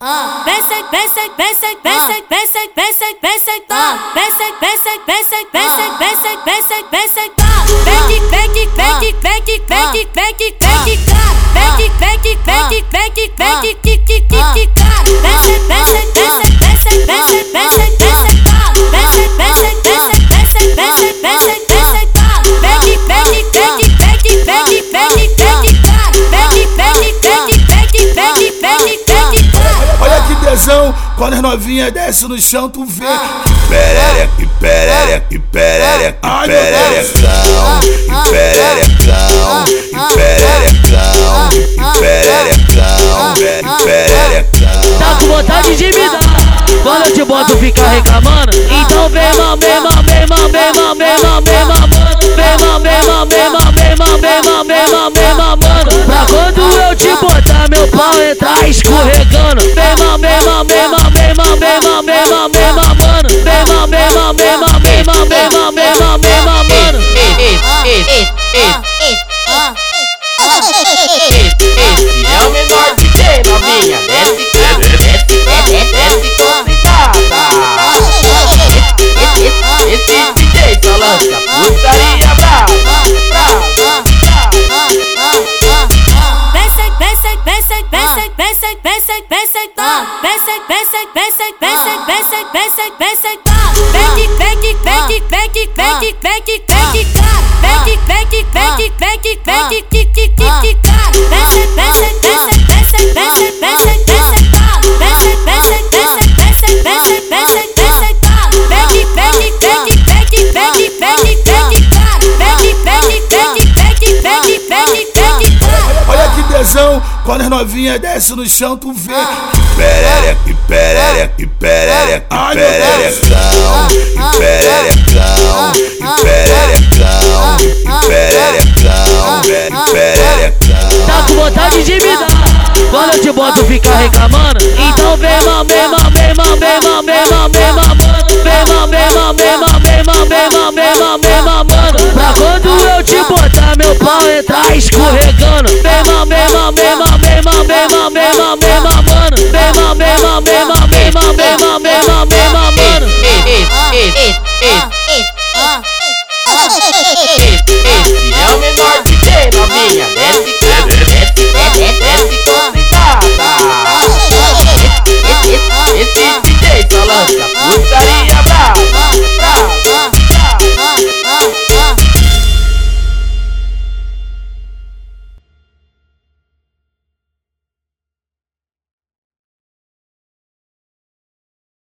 Uh, basic, basic, basic, basic, basic, basic, basic, uh. uh. basic, basic, basic, basic, basic, basic, basic, Magic, magic, magic, magic, magic, magic, magic, magic, magic, magic, magic, magic, magic, magic, magic, magic, tesão, quando as novinhas descem no chão, tu vê. Perereca, e perereca, e perereca, e pererecão, e pererecão, e pererecão, e pererecão, e pererecão. Tá com vontade de me dar Quando eu te boto fica reclamando Então vem mamê, mamê, mamê, mamê, mamando Vem mamê, mamê, mamê, mamê, mamê, mamando Pra quando eu te botar meu pau entrar escorregando Vem mamê, mamê, mamê, mamê, mamê, mamê, mamando Vem mamê, mamê, mamê, mamê, mamê, mamê, pensa, pensa, pensa, pensa, pensa, pensa, tá. Peg, peg, peg, peg, peg, peg, peg, tá. Peg, peg, peg, peg, peg, que que que que tá. Pensa, pensa, pensa, pensa, pensa, pensa, pensa, tá. Pensa, pensa, pensa, pensa, pensa, pensa, pensa, tá. Peg, peg, peg, peg, peg, peg, peg, tá. Peg, peg, peg, peg, peg, peg, peg, tá. Olha que tesão, quando as novinhas descem no chão, tu vê. Perereca, e perereca, e perereca, e pererecão, e pererecão, e pererecão, e pererecão, e pererecão. Tá com vontade de me dar Quando eu te boto fica reclamando Então vem mamê, mamê, mamê, mamê, mamê, mamando Vem mamê, mamê, mamê, mamê, mamê, mamê, mamando Pra quando eu te botar meu pau entrar escorregando Vem mamê, mamê, mamê, mamê, mamê, mamê, mamando Vem mamê, mamê, mamê, mamê, mamê, mamê, mamando Esse é o menor DJ novinha, desce, desce, desce, desce complicada. Esse DJ só lança putaria